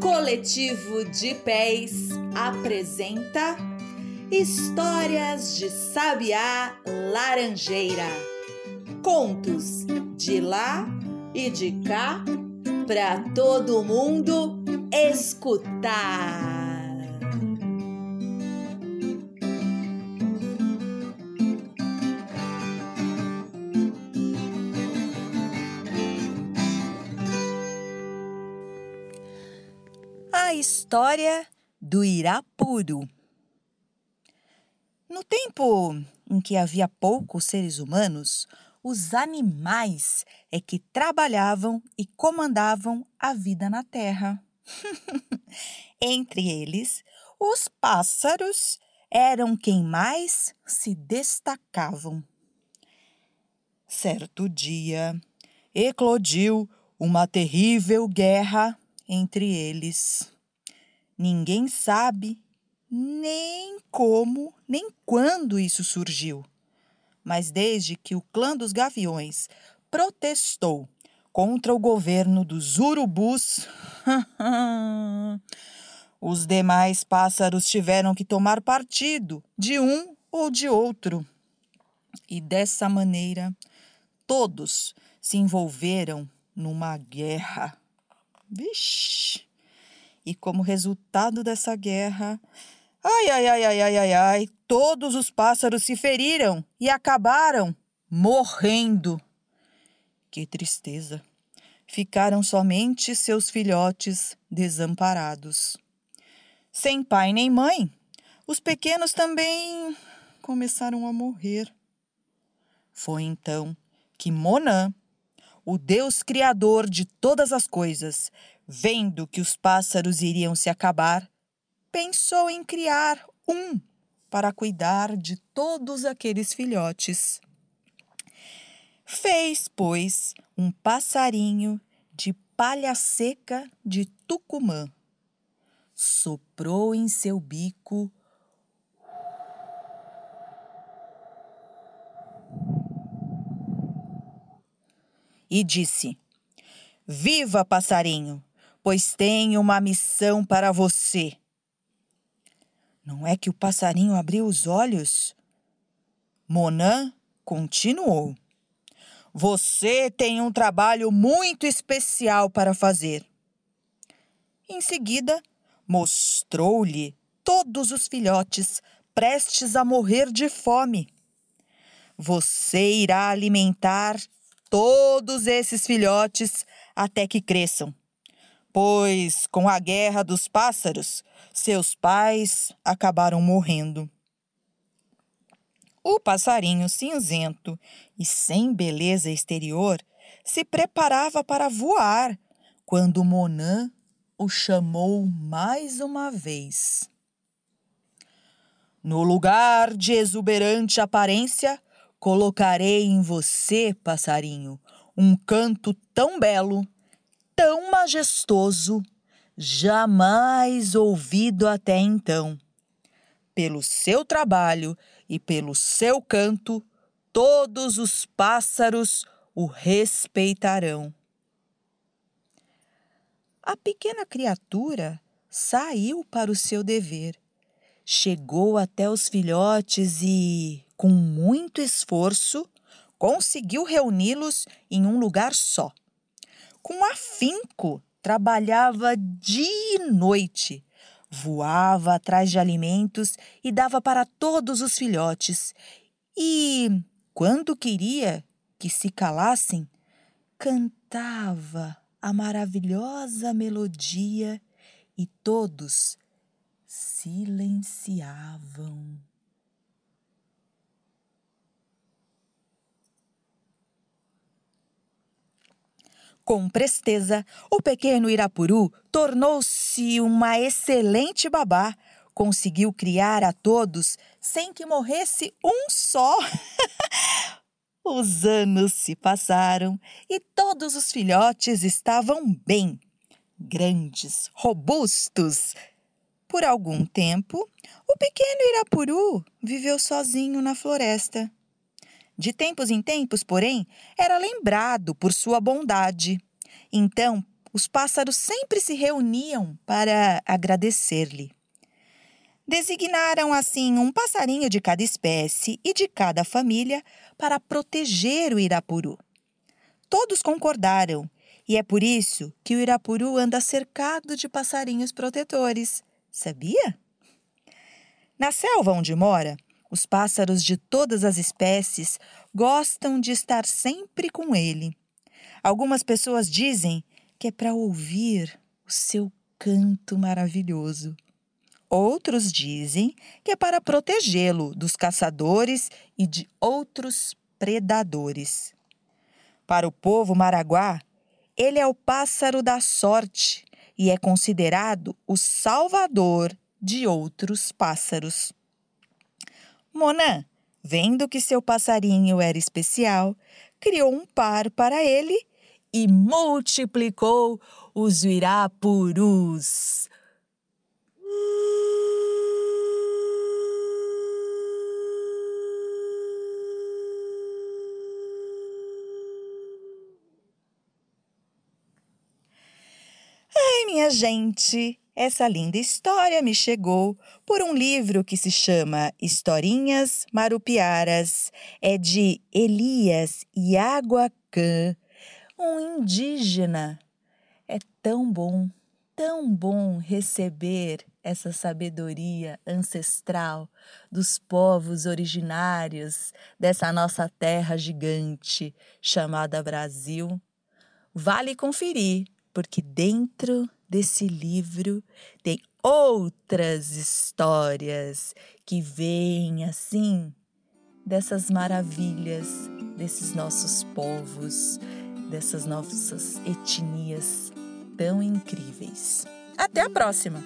Coletivo de Pés apresenta Histórias de Sabiá Laranjeira. Contos de lá e de cá para todo mundo escutar. A história do Irapuru. No tempo em que havia poucos seres humanos, os animais é que trabalhavam e comandavam a vida na terra. Entre eles, os pássaros eram quem mais se destacavam. Certo dia, eclodiu uma terrível guerra entre eles. Ninguém sabe nem como, nem quando isso surgiu. Mas desde que o clã dos gaviões protestou contra o governo dos urubus, os demais pássaros tiveram que tomar partido de um ou de outro. E dessa maneira, todos se envolveram numa guerra. Vixe! E como resultado dessa guerra, ai, ai, ai, ai, ai, ai, ai, todos os pássaros se feriram e acabaram morrendo. Que tristeza! Ficaram somente seus filhotes desamparados. Sem pai nem mãe, os pequenos também começaram a morrer. Foi então que Monã, o Deus Criador de todas as coisas, vendo que os pássaros iriam se acabar, pensou em criar um para cuidar de todos aqueles filhotes. Fez, pois, um passarinho de palha seca de Tucumã. Soprou em seu bico e disse: Viva, passarinho, pois tenho uma missão para você. Não é que o passarinho abriu os olhos? Monan continuou. Você tem um trabalho muito especial para fazer. Em seguida, mostrou-lhe todos os filhotes prestes a morrer de fome. Você irá alimentar todos esses filhotes até que cresçam, pois com a guerra dos pássaros, seus pais acabaram morrendo. O passarinho cinzento e sem beleza exterior se preparava para voar quando Monan o chamou mais uma vez. No lugar de exuberante aparência, colocarei em você, passarinho, um canto tão belo, tão majestoso, jamais ouvido até então. Pelo seu trabalho e pelo seu canto, todos os pássaros o respeitarão. A pequena criatura saiu para o seu dever. Chegou até os filhotes e, com muito esforço, conseguiu reuni-los em um lugar só. Com afinco, trabalhava dia e noite, voava atrás de alimentos e dava para todos os filhotes. E, quando queria que se calassem, cantava a maravilhosa melodia e todos silenciavam. Com presteza, o pequeno Irapuru tornou-se uma excelente babá. Conseguiu criar a todos sem que morresse um só. os anos se passaram e todos os filhotes estavam bem, grandes, robustos. Por algum tempo, o pequeno Irapuru viveu sozinho na floresta. De tempos em tempos, porém, era lembrado por sua bondade. Então, os pássaros sempre se reuniam para agradecer-lhe. Designaram assim um passarinho de cada espécie e de cada família para proteger o Irapuru. Todos concordaram, e é por isso que o Irapuru anda cercado de passarinhos protetores. Sabia? Na selva onde mora, os pássaros de todas as espécies gostam de estar sempre com ele. Algumas pessoas dizem que é para ouvir o seu canto maravilhoso. Outros dizem que é para protegê-lo dos caçadores e de outros predadores. Para o povo maraguá, ele é o pássaro da sorte e é considerado o salvador de outros pássaros. Monã, vendo que seu passarinho era especial, criou um par para ele e multiplicou os irapurus. Ai, minha gente, essa linda história me chegou por um livro que se chama Historinhas Marupiaras. É de Elias Iaguacã, um indígena. É tão bom, tão bom receber essa sabedoria ancestral dos povos originários dessa nossa terra gigante chamada Brasil. Vale conferir, porque dentro desse livro tem outras histórias que vêm assim dessas maravilhas desses nossos povos, dessas nossas etnias tão incríveis. Até a próxima!